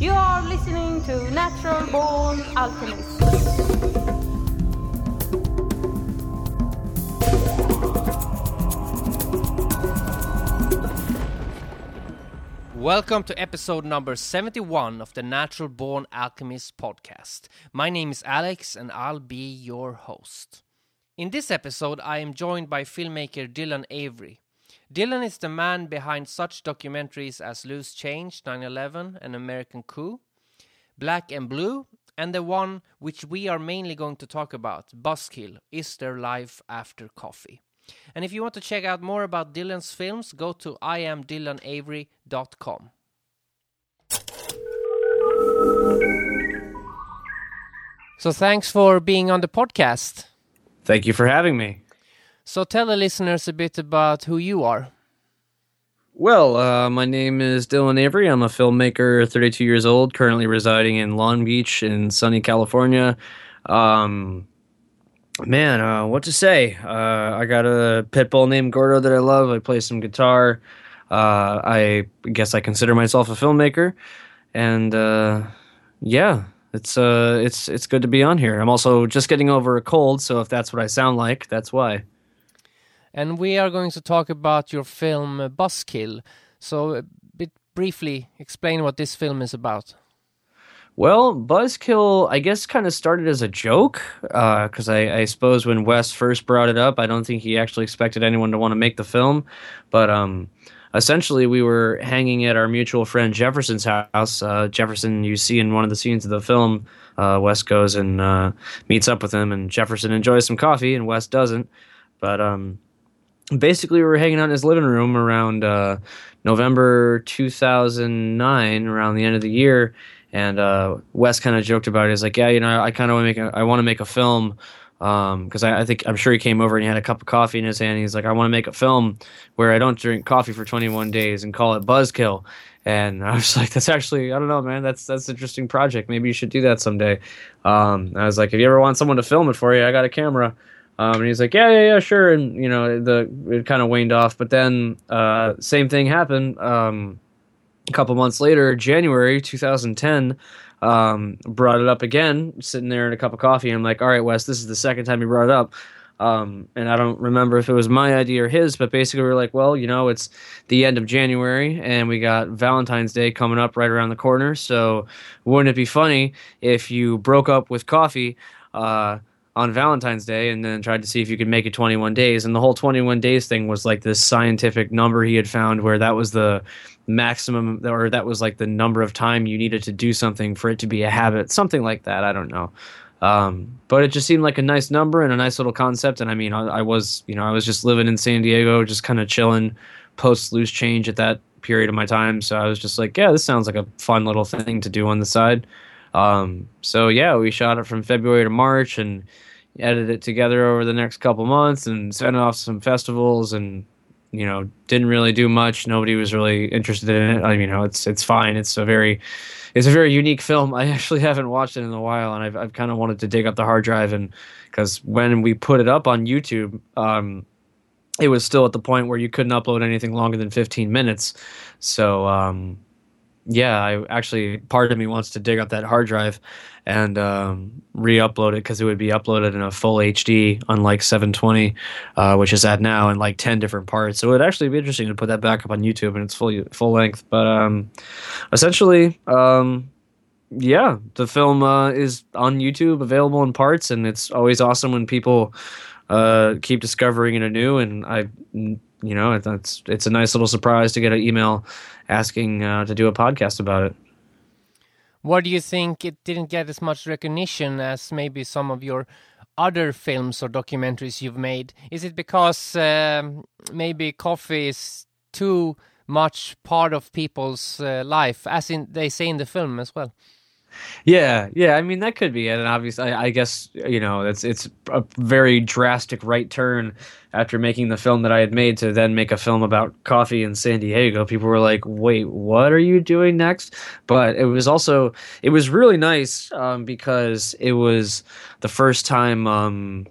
You are listening to Natural Born Alchemist. Welcome to episode number 71 of the Natural Born Alchemist podcast. My name is Alex and I'll be your host. In this episode, I am joined by filmmaker Dylan Avery. Dylan is the man behind such documentaries as Loose Change, 9 11, An American Coup, Black and Blue, and the one which we are mainly going to talk about, Buzzkill Is There Life After Coffee? And if you want to check out more about Dylan's films, go to iamdylanavery.com. So thanks for being on the podcast. Thank you for having me. So tell the listeners a bit about who you are. Well, uh, my name is Dylan Avery. I'm a filmmaker, 32 years old, currently residing in Long Beach in sunny California. Um, man, uh, what to say? Uh, I got a pit bull named Gordo that I love. I play some guitar. Uh, I guess I consider myself a filmmaker, and uh, yeah, it's uh, it's it's good to be on here. I'm also just getting over a cold, so if that's what I sound like, that's why. And we are going to talk about your film uh, Buzzkill. So, a bit briefly, explain what this film is about. Well, Buzzkill, I guess, kind of started as a joke because uh, I, I, suppose when Wes first brought it up, I don't think he actually expected anyone to want to make the film. But um, essentially, we were hanging at our mutual friend Jefferson's house. Uh, Jefferson, you see in one of the scenes of the film, uh, Wes goes and uh, meets up with him, and Jefferson enjoys some coffee, and Wes doesn't. But um, basically, we were hanging out in his living room around uh, November 2009, around the end of the year and uh, Wes kind of joked about it. He's like, "Yeah, you know, I kind of want to make a, I want to make a film." because um, I, I, think I'm sure he came over and he had a cup of coffee in his hand. he's like, I want to make a film where I don't drink coffee for 21 days and call it Buzzkill. And I was like, that's actually, I don't know, man, that's that's an interesting project. Maybe you should do that someday. Um, I was like, if you ever want someone to film it for you, I got a camera. Um, and he's like, yeah, yeah, yeah, sure. And you know, the it kind of waned off. But then uh, same thing happened. Um, a couple months later, January 2010, um, brought it up again, sitting there in a cup of coffee. I'm like, all right, Wes, this is the second time you brought it up. Um, and I don't remember if it was my idea or his, but basically we are like, well, you know, it's the end of January and we got Valentine's Day coming up right around the corner. So wouldn't it be funny if you broke up with coffee? Uh, on Valentine's Day and then tried to see if you could make it 21 days. And the whole 21 days thing was like this scientific number he had found where that was the maximum or that was like the number of time you needed to do something for it to be a habit, something like that. I don't know. Um, but it just seemed like a nice number and a nice little concept. And I mean, I, I was, you know, I was just living in San Diego, just kind of chilling post loose change at that period of my time. So I was just like, yeah, this sounds like a fun little thing to do on the side. Um, so yeah, we shot it from February to March and edited it together over the next couple months and sent off some festivals and you know didn't really do much. Nobody was really interested in it. I mean, you know, it's it's fine. It's a very it's a very unique film. I actually haven't watched it in a while, and I've I've kind of wanted to dig up the hard drive and because when we put it up on YouTube. Um, it was still at the point where you couldn't upload anything longer than 15 minutes. So, um, yeah, I actually part of me wants to dig up that hard drive and um, re-upload it because it would be uploaded in a full HD, unlike 720, uh, which is at now in like 10 different parts. So it would actually be interesting to put that back up on YouTube and it's full full length. But um, essentially, um, yeah, the film uh, is on YouTube, available in parts, and it's always awesome when people uh, keep discovering it anew. And I you know, it's it's a nice little surprise to get an email asking uh, to do a podcast about it. What do you think it didn't get as much recognition as maybe some of your other films or documentaries you've made? Is it because um, maybe coffee is too much part of people's uh, life, as in they say in the film as well? Yeah, yeah. I mean, that could be it. And obviously, I, I, guess you know, it's it's a very drastic right turn after making the film that I had made to then make a film about coffee in San Diego. People were like, "Wait, what are you doing next?" But it was also it was really nice um, because it was the first time um,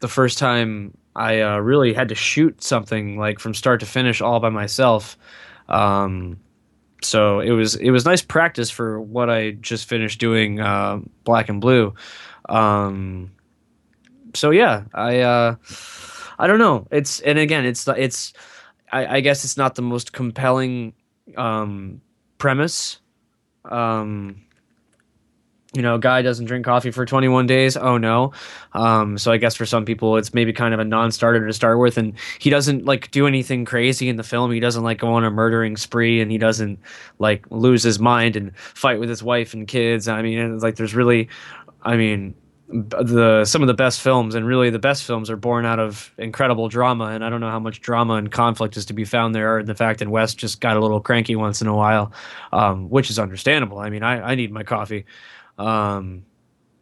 the first time I uh, really had to shoot something like from start to finish all by myself. Um, so it was it was nice practice for what I just finished doing, uh, Black and Blue. Um, so yeah, I uh, I don't know. It's and again, it's it's I, I guess it's not the most compelling um, premise. Um, you know, guy doesn't drink coffee for 21 days. Oh no. Um, so I guess for some people, it's maybe kind of a non-starter to start with. And he doesn't like do anything crazy in the film. He doesn't like go on a murdering spree, and he doesn't like lose his mind and fight with his wife and kids. I mean, like there's really, I mean, the some of the best films and really the best films are born out of incredible drama and i don't know how much drama and conflict is to be found there or the fact that Wes just got a little cranky once in a while um, which is understandable i mean I, I need my coffee um,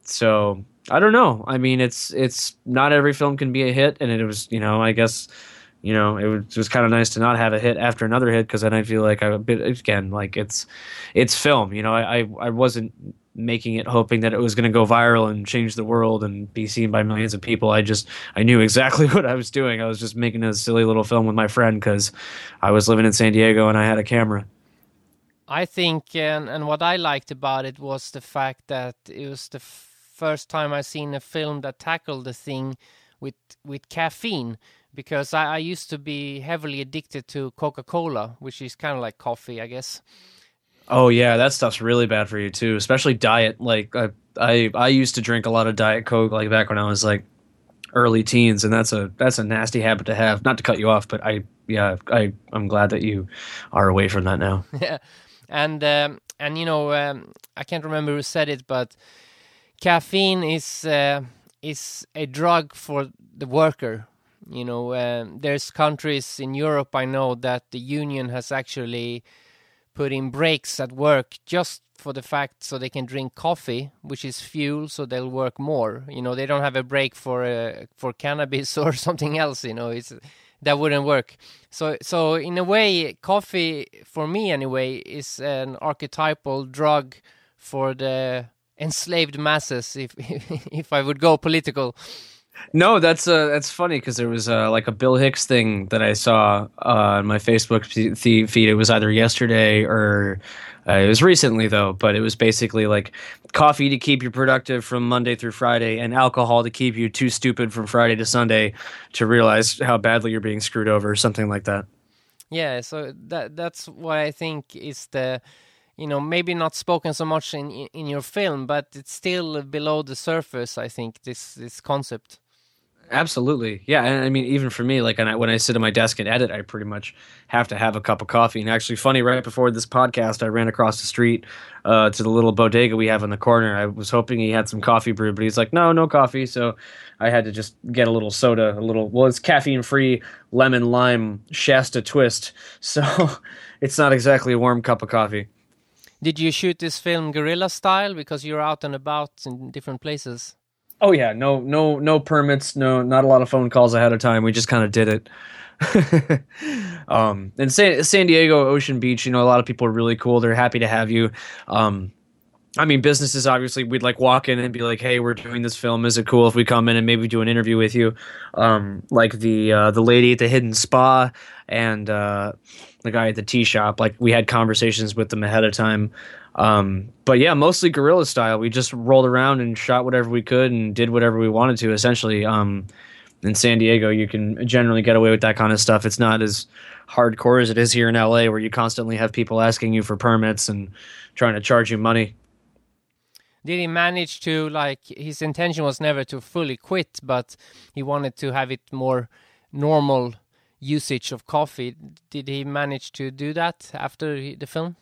so I don't know. I mean, it's it's not every film can be a hit, and it was you know I guess you know it was just kind of nice to not have a hit after another hit because then I feel like I a bit again like it's it's film. You know, I I, I wasn't making it hoping that it was going to go viral and change the world and be seen by millions of people. I just I knew exactly what I was doing. I was just making a silly little film with my friend because I was living in San Diego and I had a camera. I think, and, and what I liked about it was the fact that it was the first time I seen a film that tackled the thing with with caffeine. Because I, I used to be heavily addicted to Coca Cola, which is kind of like coffee, I guess. Oh yeah, that stuff's really bad for you too, especially diet. Like I, I, I used to drink a lot of diet coke, like back when I was like early teens, and that's a that's a nasty habit to have. Not to cut you off, but I, yeah, I, I'm glad that you are away from that now. Yeah, and um, and you know um, I can't remember who said it, but caffeine is uh, is a drug for the worker. You know, uh, there's countries in Europe I know that the union has actually put in breaks at work just for the fact so they can drink coffee, which is fuel, so they'll work more. You know, they don't have a break for uh, for cannabis or something else. You know, it's that wouldn't work. So, so in a way, coffee for me anyway is an archetypal drug for the enslaved masses. If if I would go political. No, that's uh, that's funny because there was uh, like a Bill Hicks thing that I saw uh, on my Facebook feed. It was either yesterday or uh, it was recently though, but it was basically like coffee to keep you productive from Monday through Friday, and alcohol to keep you too stupid from Friday to Sunday to realize how badly you're being screwed over, or something like that. Yeah, so that that's what I think is the, you know, maybe not spoken so much in in your film, but it's still below the surface. I think this this concept. Absolutely, yeah. And I mean, even for me, like when I, when I sit at my desk and edit, I pretty much have to have a cup of coffee. And actually, funny, right before this podcast, I ran across the street uh, to the little bodega we have in the corner. I was hoping he had some coffee brewed, but he's like, no, no coffee. So I had to just get a little soda, a little. Well, it's caffeine free lemon lime Shasta twist, so it's not exactly a warm cup of coffee. Did you shoot this film guerrilla style because you're out and about in different places? Oh yeah, no, no, no permits, no, not a lot of phone calls ahead of time. We just kind of did it. um, and San, San Diego, Ocean Beach, you know, a lot of people are really cool. They're happy to have you. Um, I mean, businesses obviously we'd like walk in and be like, "Hey, we're doing this film. Is it cool if we come in and maybe do an interview with you?" Um, like the uh, the lady at the Hidden Spa and uh, the guy at the tea shop. Like we had conversations with them ahead of time. Um, but yeah, mostly guerrilla style. We just rolled around and shot whatever we could and did whatever we wanted to. Essentially, um, in San Diego, you can generally get away with that kind of stuff. It's not as hardcore as it is here in LA, where you constantly have people asking you for permits and trying to charge you money. Did he manage to like? His intention was never to fully quit, but he wanted to have it more normal usage of coffee. Did he manage to do that after the film?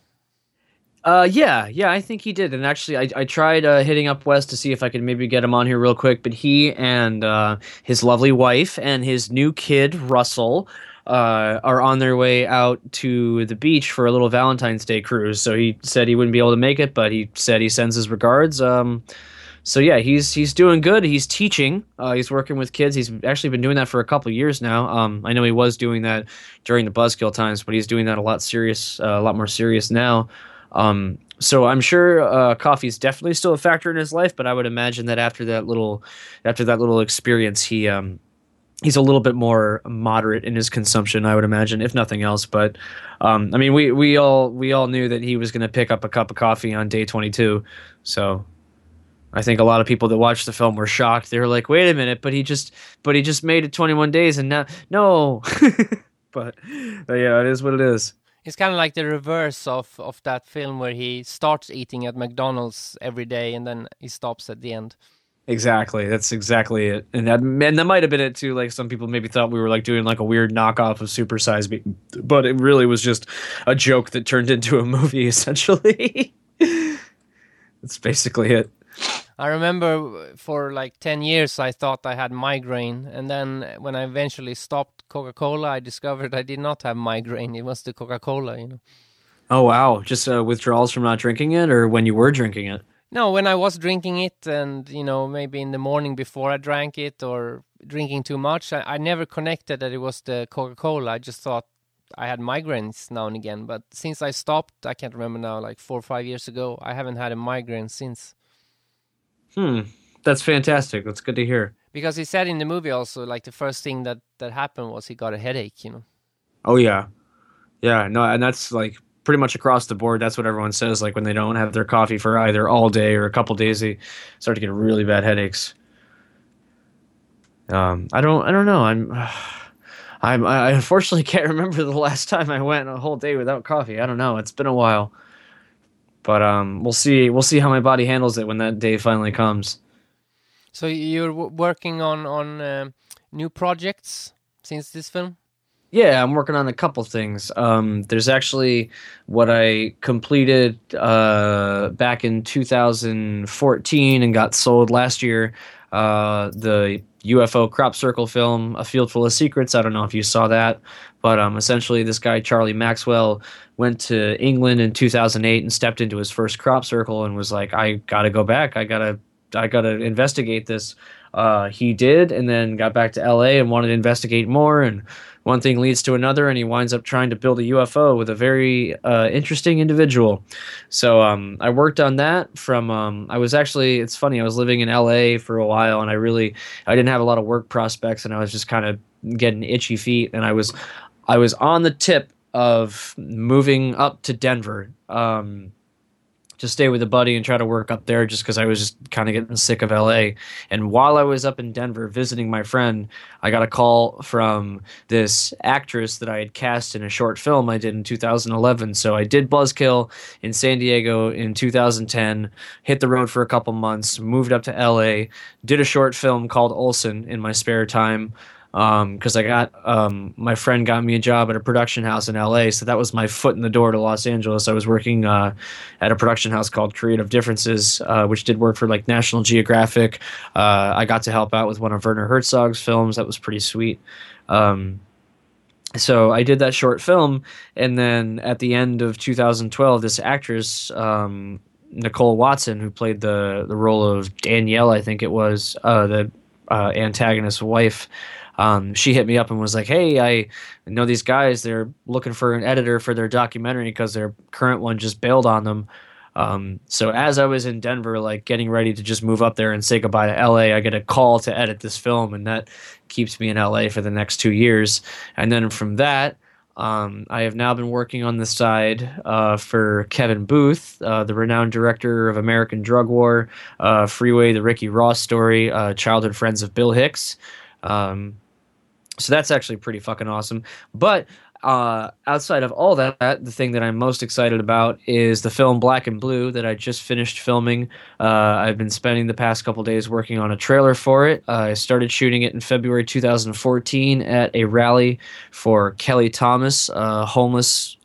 Uh, yeah, yeah, I think he did. And actually, I, I tried uh, hitting up Wes to see if I could maybe get him on here real quick. But he and uh, his lovely wife and his new kid Russell uh, are on their way out to the beach for a little Valentine's Day cruise. So he said he wouldn't be able to make it, but he said he sends his regards. Um, so yeah, he's he's doing good. He's teaching. Uh, he's working with kids. He's actually been doing that for a couple years now. Um, I know he was doing that during the Buzzkill times, but he's doing that a lot serious, uh, a lot more serious now. Um, so I'm sure uh, coffee is definitely still a factor in his life, but I would imagine that after that little, after that little experience, he um, he's a little bit more moderate in his consumption, I would imagine, if nothing else. But um, I mean, we we all we all knew that he was going to pick up a cup of coffee on day 22. So I think a lot of people that watched the film were shocked. They were like, "Wait a minute, but he just but he just made it 21 days and now no." but, but yeah, it is what it is. It's kind of like the reverse of of that film where he starts eating at McDonald's every day and then he stops at the end. Exactly. That's exactly it. And that and that might have been it too. Like some people maybe thought we were like doing like a weird knockoff of Super Size Me, but it really was just a joke that turned into a movie essentially. That's basically it. I remember for like 10 years I thought I had migraine and then when I eventually stopped Coca-Cola I discovered I did not have migraine. It was the Coca-Cola, you know. Oh wow, just uh, withdrawals from not drinking it or when you were drinking it? No, when I was drinking it, and you know, maybe in the morning before I drank it, or drinking too much, I, I never connected that it was the Coca Cola. I just thought I had migraines now and again. But since I stopped, I can't remember now, like four or five years ago, I haven't had a migraine since. Hmm, that's fantastic. That's good to hear. Because he said in the movie also, like the first thing that that happened was he got a headache. You know. Oh yeah, yeah. No, and that's like pretty much across the board. That's what everyone says. Like when they don't have their coffee for either all day or a couple days, they start to get really bad headaches. Um, I don't, I don't know. I'm, I'm, I unfortunately can't remember the last time I went a whole day without coffee. I don't know. It's been a while, but um, we'll see. We'll see how my body handles it when that day finally comes. So you're working on on uh, new projects since this film. Yeah, I'm working on a couple things. Um, there's actually what I completed uh, back in 2014 and got sold last year. Uh, the UFO crop circle film, A Field Full of Secrets. I don't know if you saw that, but um, essentially, this guy, Charlie Maxwell, went to England in 2008 and stepped into his first crop circle and was like, I got to go back. I got to. I got to investigate this. Uh, he did, and then got back to LA and wanted to investigate more. And one thing leads to another, and he winds up trying to build a UFO with a very uh, interesting individual. So um, I worked on that from. Um, I was actually. It's funny. I was living in LA for a while, and I really I didn't have a lot of work prospects, and I was just kind of getting itchy feet, and I was I was on the tip of moving up to Denver. Um, to stay with a buddy and try to work up there just because I was just kind of getting sick of LA. And while I was up in Denver visiting my friend, I got a call from this actress that I had cast in a short film I did in 2011. So I did Buzzkill in San Diego in 2010, hit the road for a couple months, moved up to LA, did a short film called Olson in my spare time because um, I got um, my friend got me a job at a production house in LA, so that was my foot in the door to Los Angeles. I was working uh, at a production house called Creative Differences, uh, which did work for like National Geographic. Uh, I got to help out with one of Werner Herzog's films. That was pretty sweet. Um, so I did that short film, and then at the end of 2012, this actress um, Nicole Watson, who played the the role of Danielle, I think it was uh, the uh, antagonist's wife um, she hit me up and was like, "Hey, I know these guys. They're looking for an editor for their documentary because their current one just bailed on them." Um, so as I was in Denver, like getting ready to just move up there and say goodbye to LA, I get a call to edit this film, and that keeps me in LA for the next two years. And then from that, um, I have now been working on the side uh, for Kevin Booth, uh, the renowned director of American Drug War, uh, Freeway, the Ricky Ross story, uh, childhood friends of Bill Hicks. Um, so that's actually pretty fucking awesome. But uh, outside of all that, the thing that I'm most excited about is the film Black and Blue that I just finished filming. Uh, I've been spending the past couple days working on a trailer for it. Uh, I started shooting it in February 2014 at a rally for Kelly Thomas, a homeless.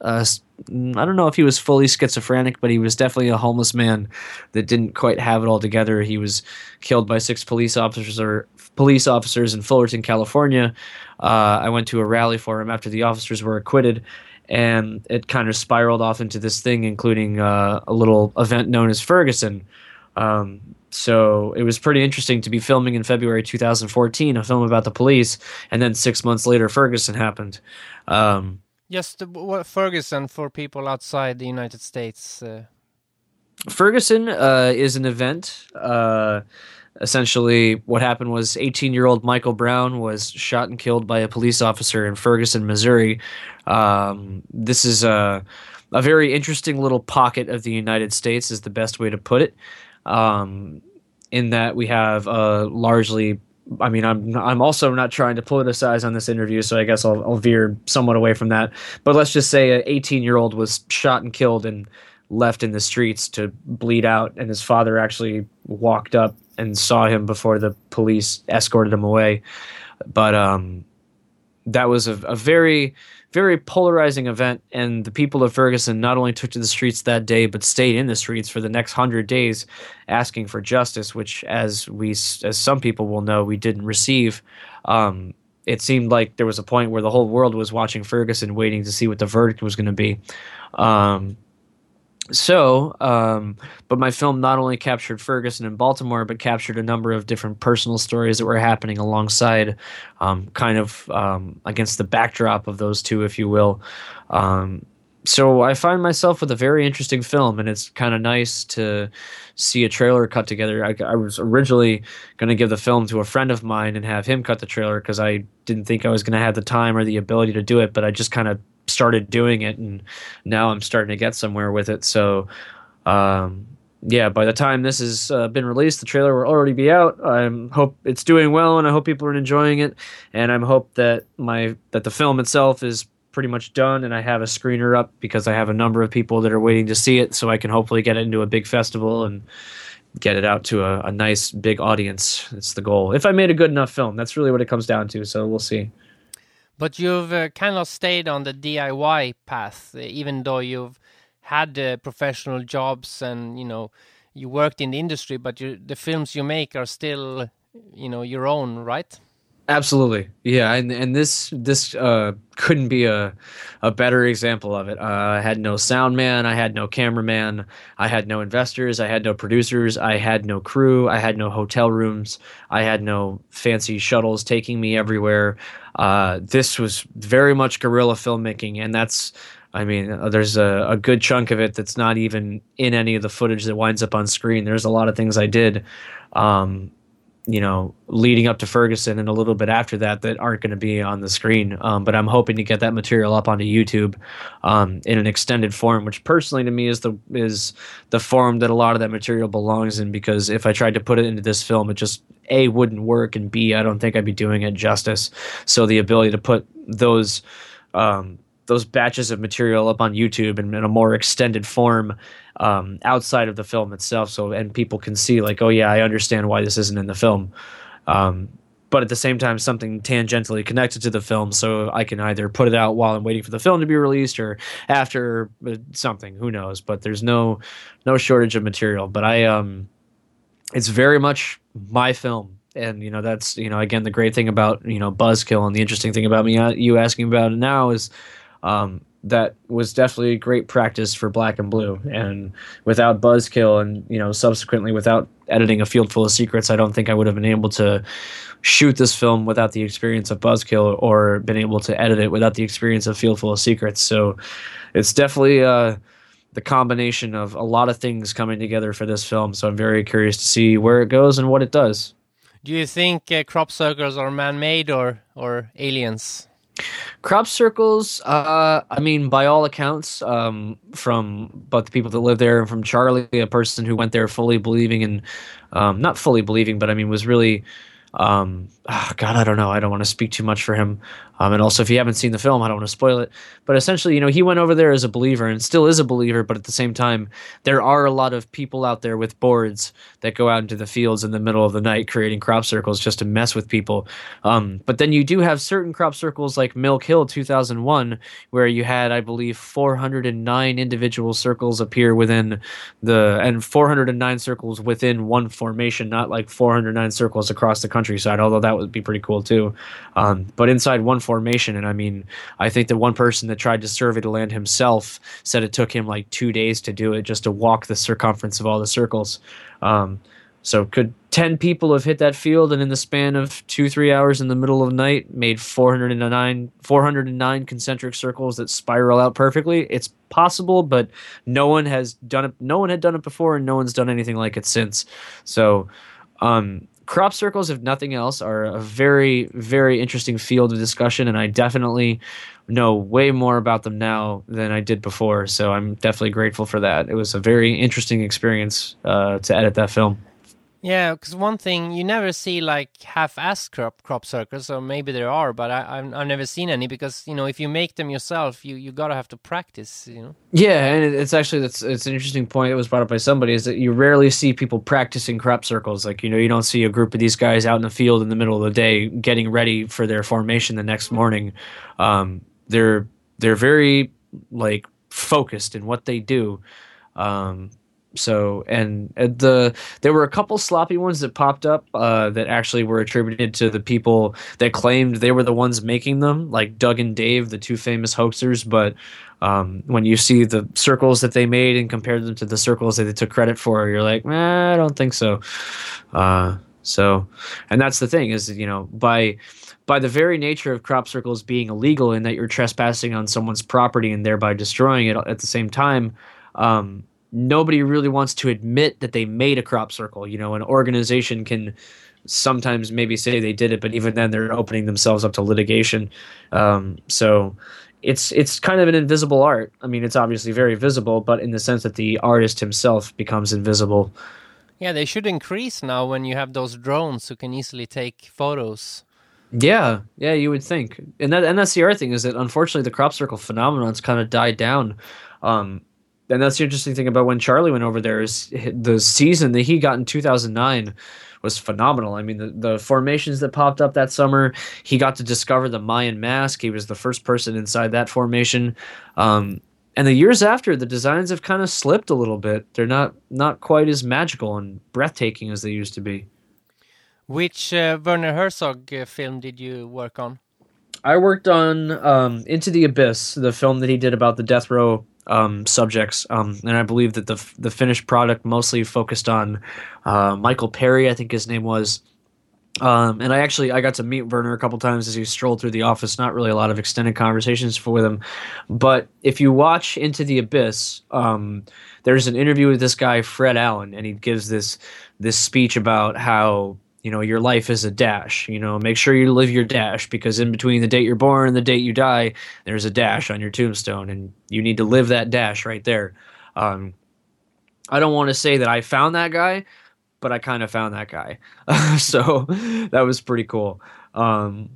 I don't know if he was fully schizophrenic, but he was definitely a homeless man that didn't quite have it all together. He was killed by six police officers or police officers in Fullerton, California. Uh, I went to a rally for him after the officers were acquitted, and it kind of spiraled off into this thing, including uh, a little event known as Ferguson. Um, so it was pretty interesting to be filming in February 2014 a film about the police, and then six months later, Ferguson happened. Um, Just what Ferguson for people outside the United States. Uh... Ferguson uh, is an event uh, essentially what happened was 18 year old Michael Brown was shot and killed by a police officer in Ferguson, Missouri. Um, this is a, a very interesting little pocket of the United States, is the best way to put it. Um, in that we have a largely I mean, I'm I'm also not trying to politicize on this interview, so I guess I'll, I'll veer somewhat away from that. But let's just say an 18 year old was shot and killed and left in the streets to bleed out, and his father actually walked up and saw him before the police escorted him away. But um, that was a, a very very polarizing event, and the people of Ferguson not only took to the streets that day, but stayed in the streets for the next hundred days, asking for justice. Which, as we, as some people will know, we didn't receive. Um, it seemed like there was a point where the whole world was watching Ferguson, waiting to see what the verdict was going to be. Um, so, um, but my film not only captured Ferguson in Baltimore, but captured a number of different personal stories that were happening alongside, um, kind of um, against the backdrop of those two, if you will. Um, so I find myself with a very interesting film, and it's kind of nice to see a trailer cut together. I, I was originally going to give the film to a friend of mine and have him cut the trailer because I didn't think I was going to have the time or the ability to do it, but I just kind of started doing it, and now I'm starting to get somewhere with it. So, um, yeah, by the time this has uh, been released, the trailer will already be out. I hope it's doing well, and I hope people are enjoying it. And I hope that my that the film itself is pretty much done, and I have a screener up because I have a number of people that are waiting to see it, so I can hopefully get it into a big festival and get it out to a, a nice big audience. It's the goal. If I made a good enough film, that's really what it comes down to. So we'll see. But you've uh, kind of stayed on the DIY path, even though you've had uh, professional jobs and you know you worked in the industry. But you, the films you make are still, you know, your own, right? Absolutely, yeah, and and this this uh, couldn't be a a better example of it. Uh, I had no sound man, I had no cameraman, I had no investors, I had no producers, I had no crew, I had no hotel rooms, I had no fancy shuttles taking me everywhere. Uh, this was very much guerrilla filmmaking, and that's I mean, uh, there's a, a good chunk of it that's not even in any of the footage that winds up on screen. There's a lot of things I did. Um, you know, leading up to Ferguson and a little bit after that that aren't going to be on the screen. Um, but I'm hoping to get that material up onto YouTube um, in an extended form, which personally to me is the is the form that a lot of that material belongs in. Because if I tried to put it into this film, it just a wouldn't work, and b I don't think I'd be doing it justice. So the ability to put those um, those batches of material up on YouTube in, in a more extended form um, outside of the film itself. So and people can see like, oh yeah, I understand why this isn't in the film. Um, but at the same time, something tangentially connected to the film, so I can either put it out while I'm waiting for the film to be released or after uh, something. Who knows? But there's no no shortage of material. But I um, it's very much my film and you know that's you know again the great thing about you know buzzkill and the interesting thing about me uh, you asking about it now is um, that was definitely great practice for Black and Blue. And without Buzzkill, and you know, subsequently without editing a field full of secrets, I don't think I would have been able to shoot this film without the experience of Buzzkill, or been able to edit it without the experience of Field Full of Secrets. So it's definitely uh, the combination of a lot of things coming together for this film. So I'm very curious to see where it goes and what it does. Do you think uh, crop circles are man-made or or aliens? Crop circles, uh, I mean, by all accounts, um, from both the people that live there and from Charlie, a person who went there fully believing in, um, not fully believing, but I mean, was really um, oh God, I don't know. I don't want to speak too much for him. Um, and also, if you haven't seen the film, I don't want to spoil it. But essentially, you know, he went over there as a believer and still is a believer. But at the same time, there are a lot of people out there with boards that go out into the fields in the middle of the night creating crop circles just to mess with people. Um, but then you do have certain crop circles like Milk Hill 2001, where you had, I believe, 409 individual circles appear within the, and 409 circles within one formation, not like 409 circles across the countryside, although that would be pretty cool too. Um, but inside one formation, and I mean, I think the one person that tried to survey the land himself said it took him like two days to do it just to walk the circumference of all the circles. Um, so could 10 people have hit that field and in the span of two, three hours in the middle of the night made 409, 409 concentric circles that spiral out perfectly? It's possible, but no one has done it. No one had done it before and no one's done anything like it since. So Um, crop circles, if nothing else, are a very, very interesting field of discussion, and I definitely know way more about them now than I did before. So I'm definitely grateful for that. It was a very interesting experience uh, to edit that film. Yeah, because one thing you never see like half-assed crop crop circles, or maybe there are, but I, I've I've never seen any because you know if you make them yourself, you you gotta have to practice. You know. Yeah, and it's actually that's it's an interesting point that was brought up by somebody is that you rarely see people practicing crop circles. Like you know, you don't see a group of these guys out in the field in the middle of the day getting ready for their formation the next morning. Um, they're they're very like focused in what they do. Um, so and the there were a couple sloppy ones that popped up uh, that actually were attributed to the people that claimed they were the ones making them, like Doug and Dave, the two famous hoaxers. But um, when you see the circles that they made and compared them to the circles that they took credit for, you're like, eh, I don't think so. Uh, so, and that's the thing is, you know, by by the very nature of crop circles being illegal and that you're trespassing on someone's property and thereby destroying it at the same time, um, nobody really wants to admit that they made a crop circle. You know, an organization can sometimes maybe say they did it, but even then they're opening themselves up to litigation. Um, so it's it's kind of an invisible art. I mean, it's obviously very visible, but in the sense that the artist himself becomes invisible. Yeah, they should increase now when you have those drones who can easily take photos. Yeah, yeah, you would think, and that and that's the other thing is that unfortunately the crop circle phenomenon's kind of died down. Um, and that's the interesting thing about when Charlie went over there is the season that he got in 2009 was phenomenal. I mean, the, the formations that popped up that summer, he got to discover the Mayan mask. He was the first person inside that formation. Um, and the years after, the designs have kind of slipped a little bit. They're not not quite as magical and breathtaking as they used to be. Which uh, Werner Herzog uh, film did you work on? I worked on um, Into the Abyss, the film that he did about the death row um, subjects, um, and I believe that the the finished product mostly focused on uh, Michael Perry, I think his name was. Um, and I actually I got to meet Werner a couple times as he strolled through the office. Not really a lot of extended conversations for, them, but if you watch Into the Abyss, um, there's an interview with this guy Fred Allen, and he gives this this speech about how you know your life is a dash you know make sure you live your dash because in between the date you're born and the date you die there's a dash on your tombstone and you need to live that dash right there. Um, i don't want to say that i found that guy but i kind of found that guy. So that was pretty cool. Um,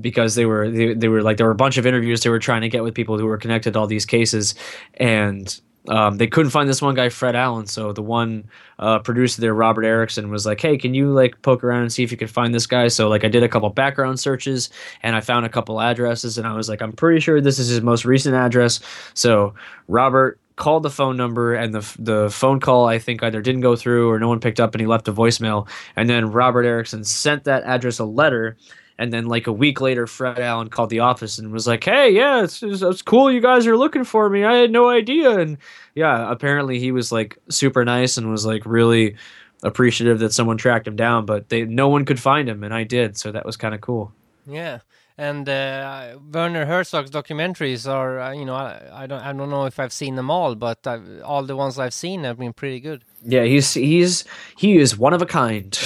because they were they, they were like there were a bunch of interviews they were trying to get with people who were connected to all these cases and um, they couldn't find this one guy, Fred Allen. So the one uh, producer there, Robert Erickson, was like, "Hey, can you like poke around and see if you can find this guy?" So like I did a couple background searches and I found a couple addresses, and I was like, "I'm pretty sure this is his most recent address." So Robert called the phone number, and the the phone call I think either didn't go through or no one picked up, and he left a voicemail. And then Robert Erickson sent that address a letter. And then, like a week later, Fred Allen called the office and was like, "Hey, yeah, it's, it's, it's cool. You guys are looking for me. I had no idea." And yeah, apparently he was like super nice and was like really appreciative that someone tracked him down, but they no one could find him, and I did, so that was kind of cool. Yeah, and uh, Werner Herzog's documentaries are, uh, you know, I, I don't, I don't know if I've seen them all, but I've, all the ones I've seen have been pretty good. Yeah, he's he's he is one of a kind.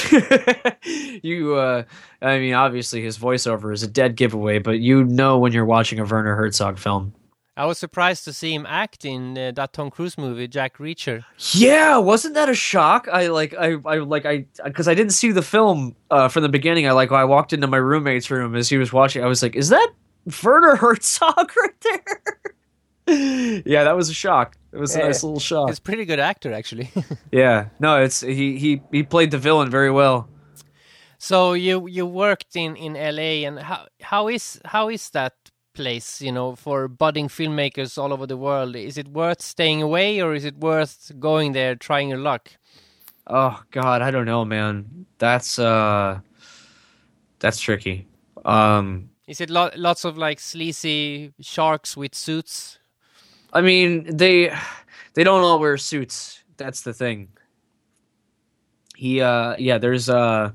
you, uh, I mean, obviously his voiceover is a dead giveaway, but you know when you're watching a Werner Herzog film. I was surprised to see him act in uh, that Tom Cruise movie, Jack Reacher. Yeah, wasn't that a shock? I like I I like I because I didn't see the film uh, from the beginning. I like I walked into my roommate's room as he was watching. I was like, "Is that Werner Herzog right there?" yeah, that was a shock. It was a Yeah. nice little shock. He's a pretty good actor, actually. Yeah, no, it's he he he played the villain very well. so you you worked in in LA, and how how is how is that place? You know, for budding filmmakers all over the world, is it worth staying away, or is it worth going there, trying your luck? Oh God, I don't know, man. That's uh, that's tricky. Um, Is it lo- lots of like sleazy sharks with suits? I mean, they they don't all wear suits. That's the thing. He uh yeah, there's uh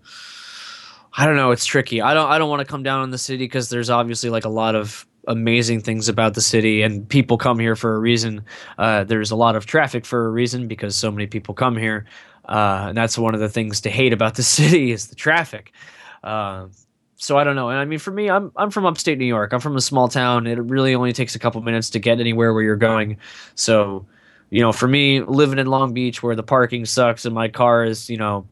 I don't know, it's tricky. I don't I don't want to come down on the city cuz there's obviously like a lot of amazing things about the city and people come here for a reason. Uh there's a lot of traffic for a reason because so many people come here. uh, and that's one of the things to hate about the city is the traffic. Uh, so I don't know. And I mean, for me, I'm I'm from upstate New York. I'm from a small town. It really only takes a couple minutes to get anywhere where you're going. So, you know, for me, living in Long Beach where the parking sucks and my car is, you know,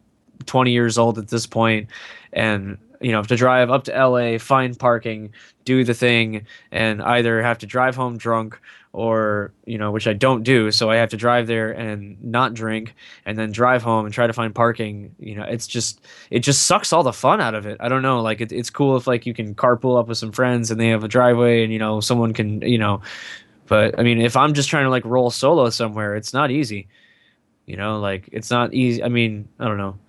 20 years old at this point, and you know, to drive up to LA, find parking, do the thing, and either have to drive home drunk or, you know, which I don't do. So I have to drive there and not drink and then drive home and try to find parking. You know, it's just, it just sucks all the fun out of it. I don't know. Like, it, it's cool if, like, you can carpool up with some friends and they have a driveway and, you know, someone can, you know, but I mean, if I'm just trying to, like, roll solo somewhere, it's not easy. You know, like, it's not easy. I mean, I don't know.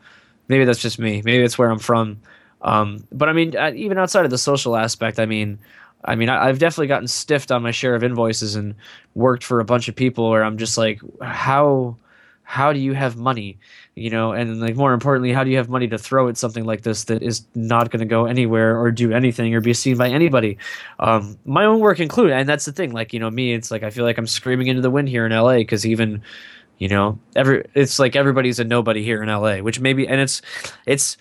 Maybe that's just me. Maybe it's where I'm from um, but I mean, uh, even outside of the social aspect, I mean, I mean, I, have definitely gotten stiffed on my share of invoices and worked for a bunch of people where I'm just like, how, how do you have money, you know? And like more importantly, how do you have money to throw at something like this that is not going to go anywhere or do anything or be seen by anybody? Um, my own work included, and that's the thing. Like you know, me, it's like I feel like I'm screaming into the wind here in LA because even you know every it's like everybody's a nobody here in LA, which maybe and it's it's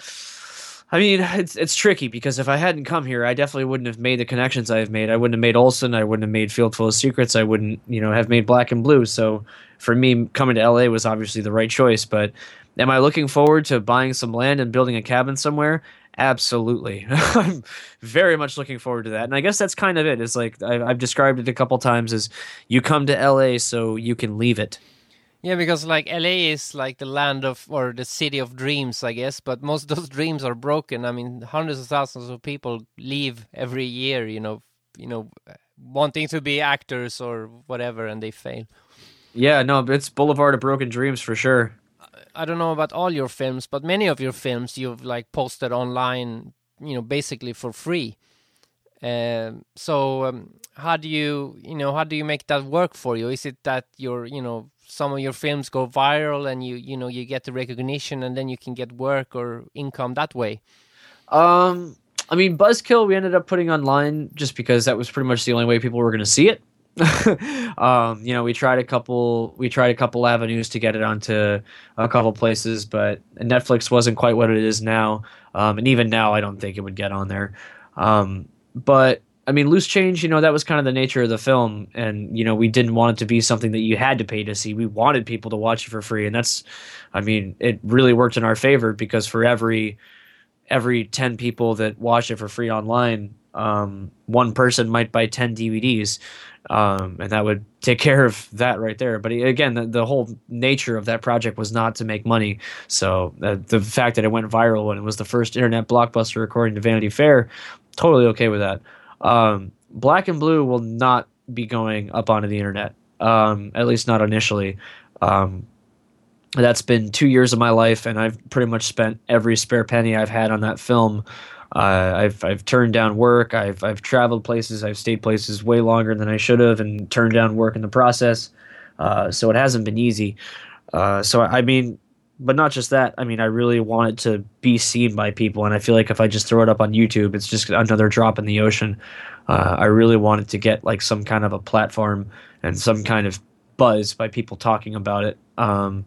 I mean, it's it's tricky because if I hadn't come here, I definitely wouldn't have made the connections I've made. I wouldn't have made Olson. I wouldn't have made Field Full of Secrets. I wouldn't, you know, have made Black and Blue. So for me, coming to LA was obviously the right choice. But am I looking forward to buying some land and building a cabin somewhere? Absolutely. I'm very much looking forward to that. And I guess that's kind of it. It's like I've described it a couple times as you come to LA so you can leave it. Yeah, because like LA is like the land of or the city of dreams, I guess. But most of those dreams are broken. I mean, hundreds of thousands of people leave every year. You know, you know, wanting to be actors or whatever, and they fail. Yeah, no, it's Boulevard of Broken Dreams for sure. I don't know about all your films, but many of your films you've like posted online, you know, basically for free. Uh, so um, how do you, you know, how do you make that work for you? Is it that you're, you know, some of your films go viral and you you know you get the recognition and then you can get work or income that way um i mean buzzkill we ended up putting online just because that was pretty much the only way people were going to see it um, you know, we tried a couple, we tried a couple avenues to get it onto a couple places, but Netflix wasn't quite what it is now. Um, and even now, I don't think it would get on there. Um, but I mean, Loose Change, you know, that was kind of the nature of the film. And, you know, we didn't want it to be something that you had to pay to see. We wanted people to watch it for free. And that's, I mean, it really worked in our favor because for every, every 10 people that watch it for free online, um, one person might buy 10 DVDs. Um, and that would take care of that right there. But again, the, the whole nature of that project was not to make money. So uh, the fact that it went viral when it was the first internet blockbuster according to Vanity Fair, totally okay with that. Um, Black and Blue will not be going up onto the internet, um, at least not initially. Um, that's been two years of my life, and I've pretty much spent every spare penny I've had on that film. Uh, I've I've turned down work. I've I've traveled places. I've stayed places way longer than I should have, and turned down work in the process. Uh, so it hasn't been easy. Uh, so I mean, but not just that. I mean, I really want it to be seen by people, and I feel like if I just throw it up on YouTube, it's just another drop in the ocean. Uh, I really want it to get like some kind of a platform and some kind of buzz by people talking about it. Um,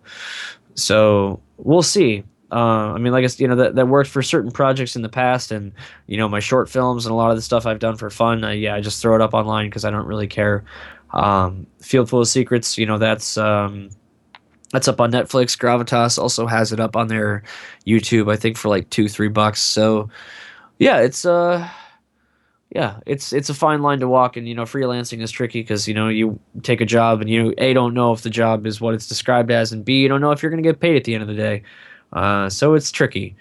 so we'll see. Uh, I mean, like I you know, that, that worked for certain projects in the past, and you know, my short films and a lot of the stuff I've done for fun. I, yeah, I just throw it up online because I don't really care. Um, Field full of secrets, you know, that's um, that's up on Netflix. Gravitas also has it up on their YouTube, I think, for like two, three bucks. So, yeah, it's uh, yeah, it's it's a fine line to walk, and you know, freelancing is tricky because you know you take a job and you a don't know if the job is what it's described as, and b you don't know if you're going to get paid at the end of the day. Uh, so it's tricky.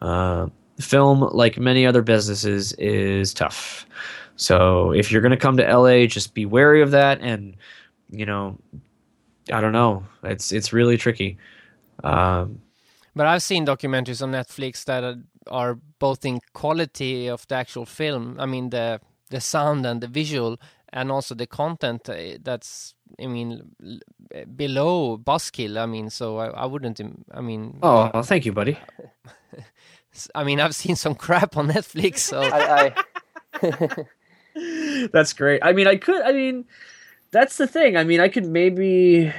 Uh, film, like many other businesses, is tough. So if you're going to come to LA, just be wary of that, and you know, I don't know. It's it's really tricky. Um, but I've seen documentaries on Netflix that are, are, both in quality of the actual film. I mean the the sound and the visual, and also the content. Uh, that's I mean below Buzzkill. I mean, so I, I wouldn't. I mean. Oh, thank you, buddy. I mean, I've seen some crap on Netflix. So I, I... that's great. I mean, I could. I mean that's the thing. I mean, I could maybe.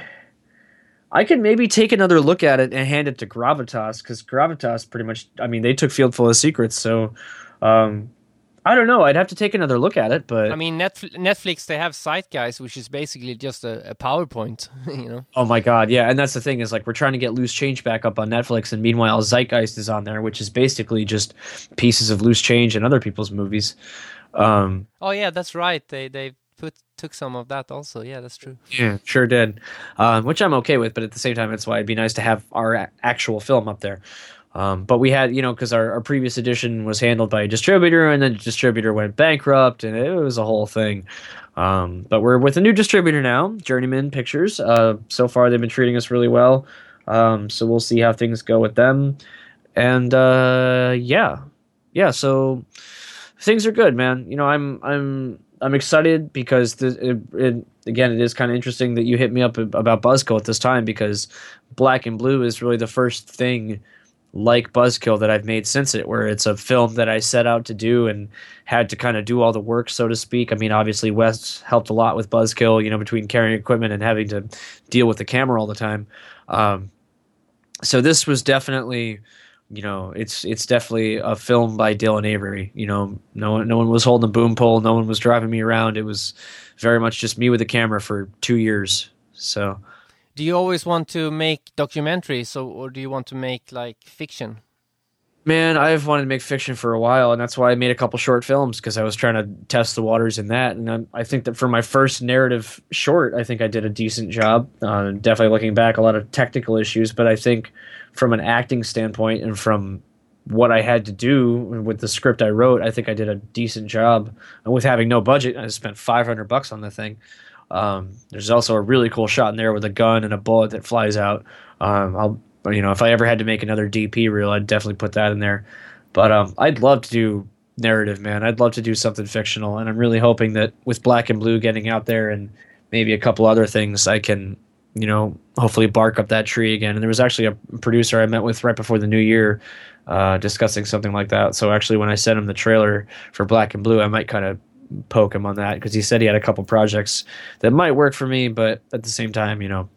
I could maybe take another look at it and hand it to Gravitas because Gravitas pretty much. I mean, they took Field Full of Secrets, so um, I don't know. I'd have to take another look at it, but I mean, Netflix, Netflix they have Zeitgeist, which is basically just a, a PowerPoint. You know. oh my god, yeah. And that's the thing is like we're trying to get Loose Change back up on Netflix, and meanwhile Zeitgeist is on there, which is basically just pieces of loose change and other people's movies. Um, Oh yeah, that's right. They they took some of that also. Yeah, that's true. Yeah, sure did. Um, which I'm okay with, but at the same time, it's why it'd be nice to have our a- actual film up there. Um, but we had, you know, because our, our previous edition was handled by a distributor, and then the distributor went bankrupt, and it was a whole thing. Um, but we're with a new distributor now, Journeyman Pictures. Uh, so far, they've been treating us really well. Um, so we'll see how things go with them. And uh, yeah, yeah. So things are good, man. You know, I'm I'm I'm excited because it, it, again, it is kind of interesting that you hit me up about Buzzkill at this time because Black and Blue is really the first thing like Buzzkill that I've made since it, where it's a film that I set out to do and had to kind of do all the work, so to speak. I mean, obviously Wes helped a lot with Buzzkill, you know, between carrying equipment and having to deal with the camera all the time. Um, so this was definitely you know, it's it's definitely a film by Dylan Avery. You know, no one no one was holding a boom pole, no one was driving me around. It was very much just me with a camera for two years. So, Do you always want to make documentaries, or, or do you want to make like fiction? man, I've wanted to make fiction for a while, and that's why I made a couple short films because I was trying to test the waters in that. And I, I think that for my first narrative short, I think I did a decent job. Uh, definitely looking back, a lot of technical issues, but I think from an acting standpoint and from what I had to do with the script I wrote, I think I did a decent job. And with having no budget, I spent 500 bucks on the thing. Um, there's also a really cool shot in there with a gun and a bullet that flies out. Um, I'll, you know, if I ever had to make another DP reel, I'd definitely put that in there. But um, I'd love to do narrative, man. I'd love to do something fictional, and I'm really hoping that with Black and Blue getting out there and maybe a couple other things, I can, you know, hopefully bark up that tree again. And there was actually a producer I met with right before the new year, uh, discussing something like that. So actually, when I sent him the trailer for Black and Blue, I might kind of poke him on that because he said he had a couple projects that might work for me, but at the same time, you know,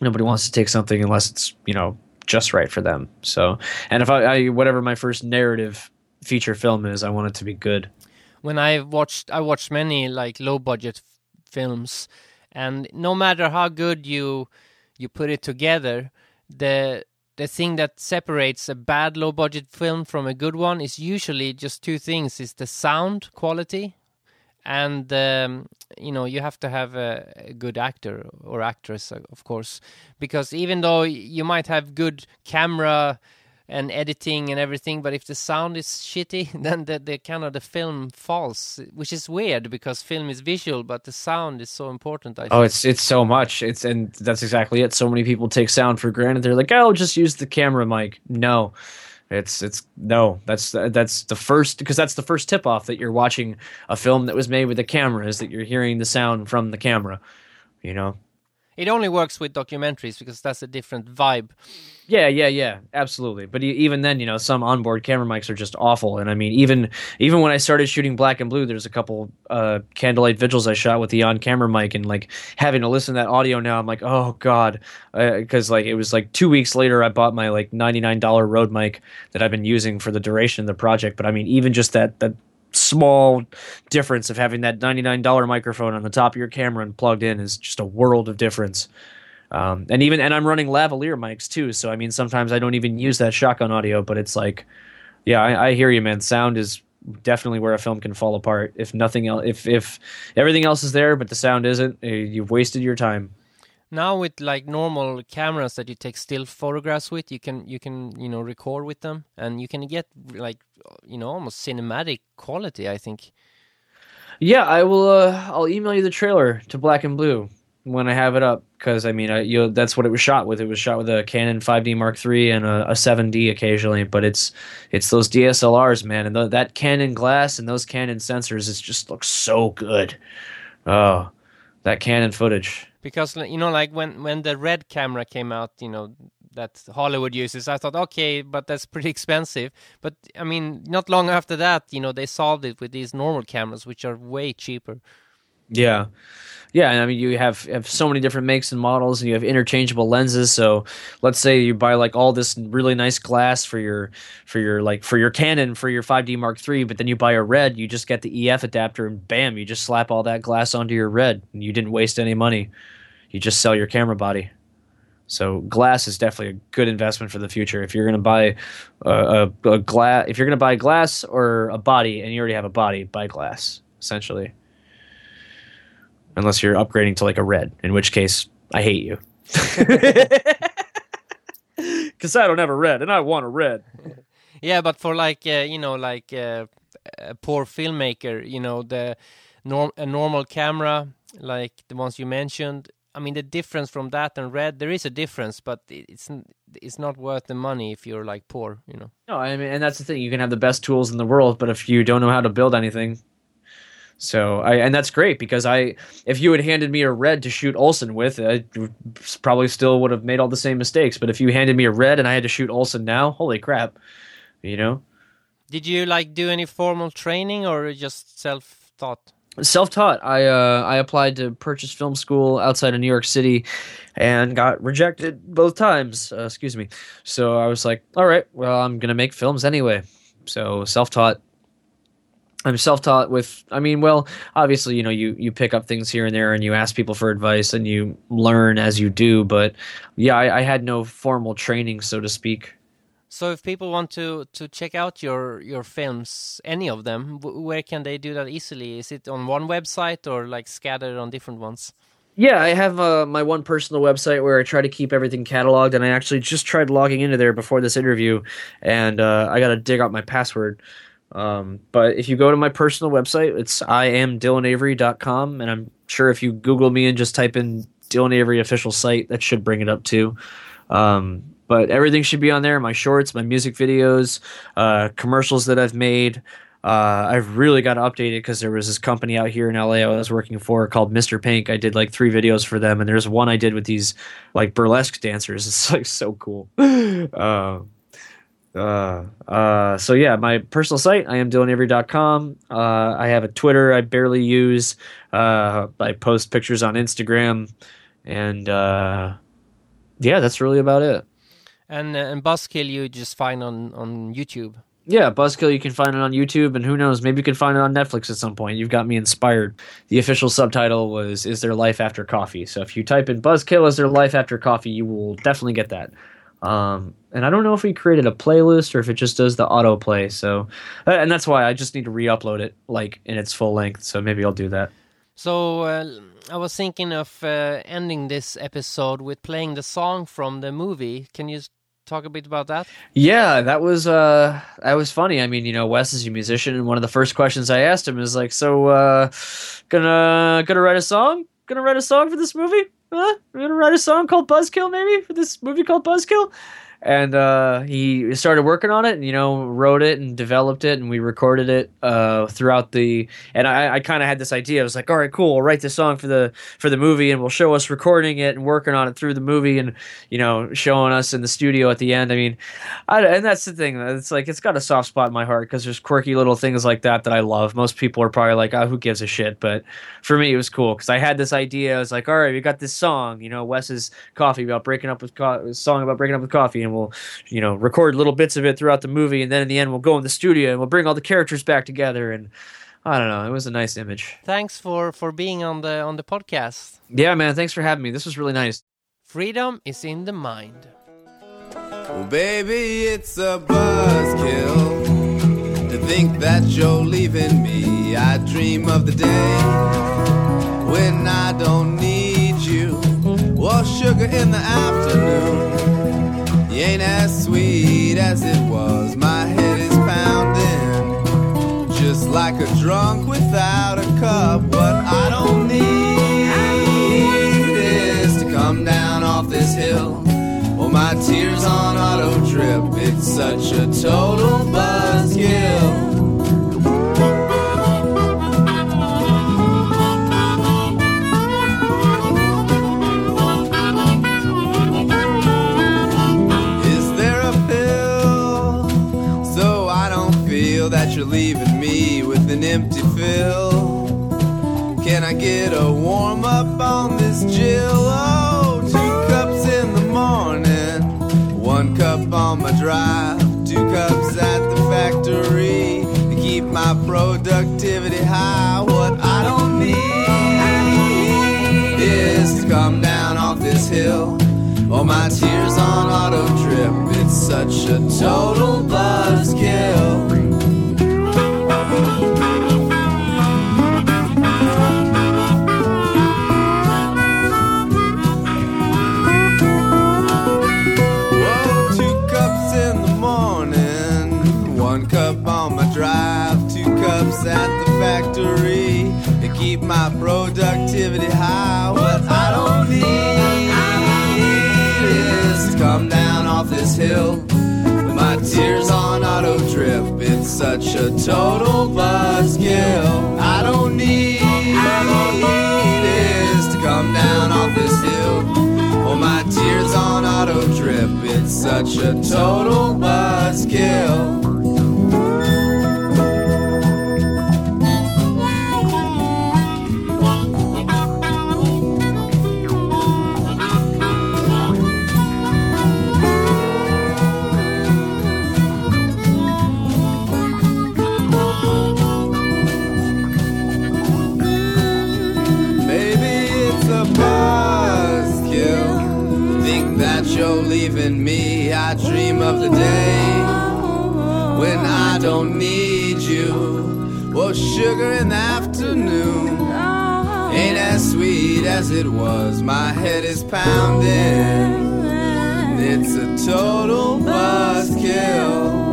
nobody wants to take something unless it's you know just right for them. So, and if I, I whatever my first narrative feature film is, I want it to be good. When I watched, I watched many like low budget films, and no matter how good you you put it together, the the thing that separates a bad low budget film from a good one is usually just two things: is the sound quality, and um, you know you have to have a, a good actor or actress, of course, because even though you might have good camera and editing and everything, but if the sound is shitty, then the, the kind of the film falls, which is weird because film is visual, but the sound is so important. I think. Oh, it's it's so much. It's and that's exactly it. So many people take sound for granted. They're like, "Oh, just use the camera mic." No. It's it's no. That's that's the first because that's the first tip off that you're watching a film that was made with a camera is that you're hearing the sound from the camera. You know. It only works with documentaries because that's a different vibe. Yeah, yeah, yeah, absolutely. But even then, you know, some onboard camera mics are just awful. And I mean, even even when I started shooting black and blue, there's a couple uh, candlelight vigils I shot with the on-camera mic, and like having to listen to that audio now, I'm like, oh god, because like it was like two weeks later, I bought my like $99 Rode mic that I've been using for the duration of the project. But I mean, even just that that small difference of having that $99 microphone on the top of your camera and plugged in is just a world of difference. Um, and even and I'm running lavalier mics too, so I mean sometimes I don't even use that shotgun audio, but it's like, yeah, I, I hear you, man. Sound is definitely where a film can fall apart. If nothing else, if if everything else is there but the sound isn't, eh, you've wasted your time. Now with like normal cameras that you take still photographs with, you can you can you know record with them, and you can get like you know almost cinematic quality. I think. Yeah, I will. Uh, I'll email you the trailer to Black and Blue when I have it up because I mean, I, you know, that's what it was shot with. It was shot with a Canon 5D Mark III and a, a 7D occasionally, but it's it's those DSLRs, man, and the, that Canon glass and those Canon sensors. It just looks so good. Oh, that Canon footage. Because you know, like when when the red camera came out, you know that Hollywood uses, I thought, okay, but that's pretty expensive. But I mean, not long after that, you know, they solved it with these normal cameras, which are way cheaper. Yeah. Yeah, and I mean you have have so many different makes and models and you have interchangeable lenses. So let's say you buy like all this really nice glass for your for your like for your Canon for your 5D Mark III, but then you buy a red, you just get the EF adapter and bam, you just slap all that glass onto your red and you didn't waste any money. You just sell your camera body. So glass is definitely a good investment for the future. If you're going to buy a, a, a glass, if you're going to buy glass or a body, and you already have a body, buy glass essentially. Unless you're upgrading to like a red, in which case I hate you. Because I don't have a red, and I want a red. Yeah, but for like uh, you know, like uh, a poor filmmaker, you know, the norm a normal camera, like the ones you mentioned. I mean, the difference from that and red, there is a difference, but it's it's not worth the money if you're like poor, you know. No, I mean, and that's the thing. You can have the best tools in the world, but if you don't know how to build anything, so I and that's great because I if you had handed me a red to shoot Olson with, I probably still would have made all the same mistakes. But if you handed me a red and I had to shoot Olson now, holy crap, you know. Did you like do any formal training or just self taught? Self taught. I uh, I applied to Purchase Film School outside of New York City, and got rejected both times. Uh, excuse me. So I was like, all right, well I'm gonna make films anyway. So self taught I'm self-taught with I mean well obviously you know you you pick up things here and there and you ask people for advice and you learn as you do but yeah I, I had no formal training so to speak so if people want to to check out your your films any of them where can they do that easily is it on one website or like scattered on different ones yeah, I have uh, my one personal website where I try to keep everything cataloged, and I actually just tried logging into there before this interview, and uh, I got to dig out my password. Um, but if you go to my personal website, it's iamdylanavery.com, and I'm sure if you Google me and just type in Dylan Avery official site, that should bring it up too. Um, but everything should be on there my shorts, my music videos, uh, commercials that I've made. Uh, I've really got to update it because there was this company out here in LA I was working for called Mr. Pink. I did like three videos for them, and there's one I did with these like burlesque dancers. It's like so cool. Uh, uh, uh, so yeah, my personal site, I am dylanavery.com. Uh, I have a Twitter I barely use. Uh, I post pictures on Instagram, and yeah, that's really about it. And uh, and Buzzkill, you just find on on YouTube. Yeah, Buzzkill, you can find it on YouTube, and who knows, maybe you can find it on Netflix at some point. You've got me inspired. The official subtitle was "Is There Life After Coffee?" So if you type in Buzzkill, "Is There Life After Coffee?" you will definitely get that. Um, and I don't know if we created a playlist or if it just does the autoplay. So, uh, and that's why I just need to re-upload it like in its full length. So maybe I'll do that. So uh, I was thinking of uh, ending this episode with playing the song from the movie. Can you talk a bit about that? Yeah, that was uh that was funny. I mean, you know, Wes is a musician and one of the first questions I asked him is like, "So uh gonna gonna write a song? Gonna write a song for this movie?" huh? We're gonna write a song called Buzzkill, maybe for this movie called Buzzkill and uh, he started working on it and you know wrote it and developed it and we recorded it uh, throughout the and i, I kind of had this idea. I was like all right cool we'll write this song for the for the movie and we'll show us recording it and working on it through the movie and you know showing us in the studio at the end. I mean I, and that's the thing it's like it's got a soft spot in my heart because there's quirky little things like that that i love. Most people are probably like oh who gives a shit? But for me it was cool because i had this idea. I was like all right we got this song you know wes's coffee about breaking up with co- song about breaking up with coffee and we'll you know record little bits of it throughout the movie and then in the end we'll go in the studio and we'll bring all the characters back together and I don't know. It was a nice image. Thanks for for being on the on the podcast. Yeah, man. Thanks for having me. This was really nice. Freedom is in the mind. Oh, baby, it's a buzzkill to think that you're leaving me. I dream of the day when I don't need you. Or sugar in the afternoon you ain't as sweet as it was. My head is pounding, just like a drunk without a cup. What I don't need is to come down off this hill. Well, my tears on auto drip. It's such a total buzzkill. Empty fill. Can I get a warm up on this Jill? Oh, two cups in the morning, one cup on my drive, two cups at the factory to keep my productivity high. What I don't need is to come down off this hill. All my tears on auto trip, it's such a total buzzkill. At the factory to keep my productivity high. What I don't need is to come down off this hill. With my tears on auto drip. it's such a total buzzkill. I don't need is to come down off this hill. Oh, my tears on auto drip, it's such a total buzzkill. Dream of the day when I don't need you. Well, sugar in the afternoon ain't as sweet as it was. My head is pounding. It's a total buzzkill.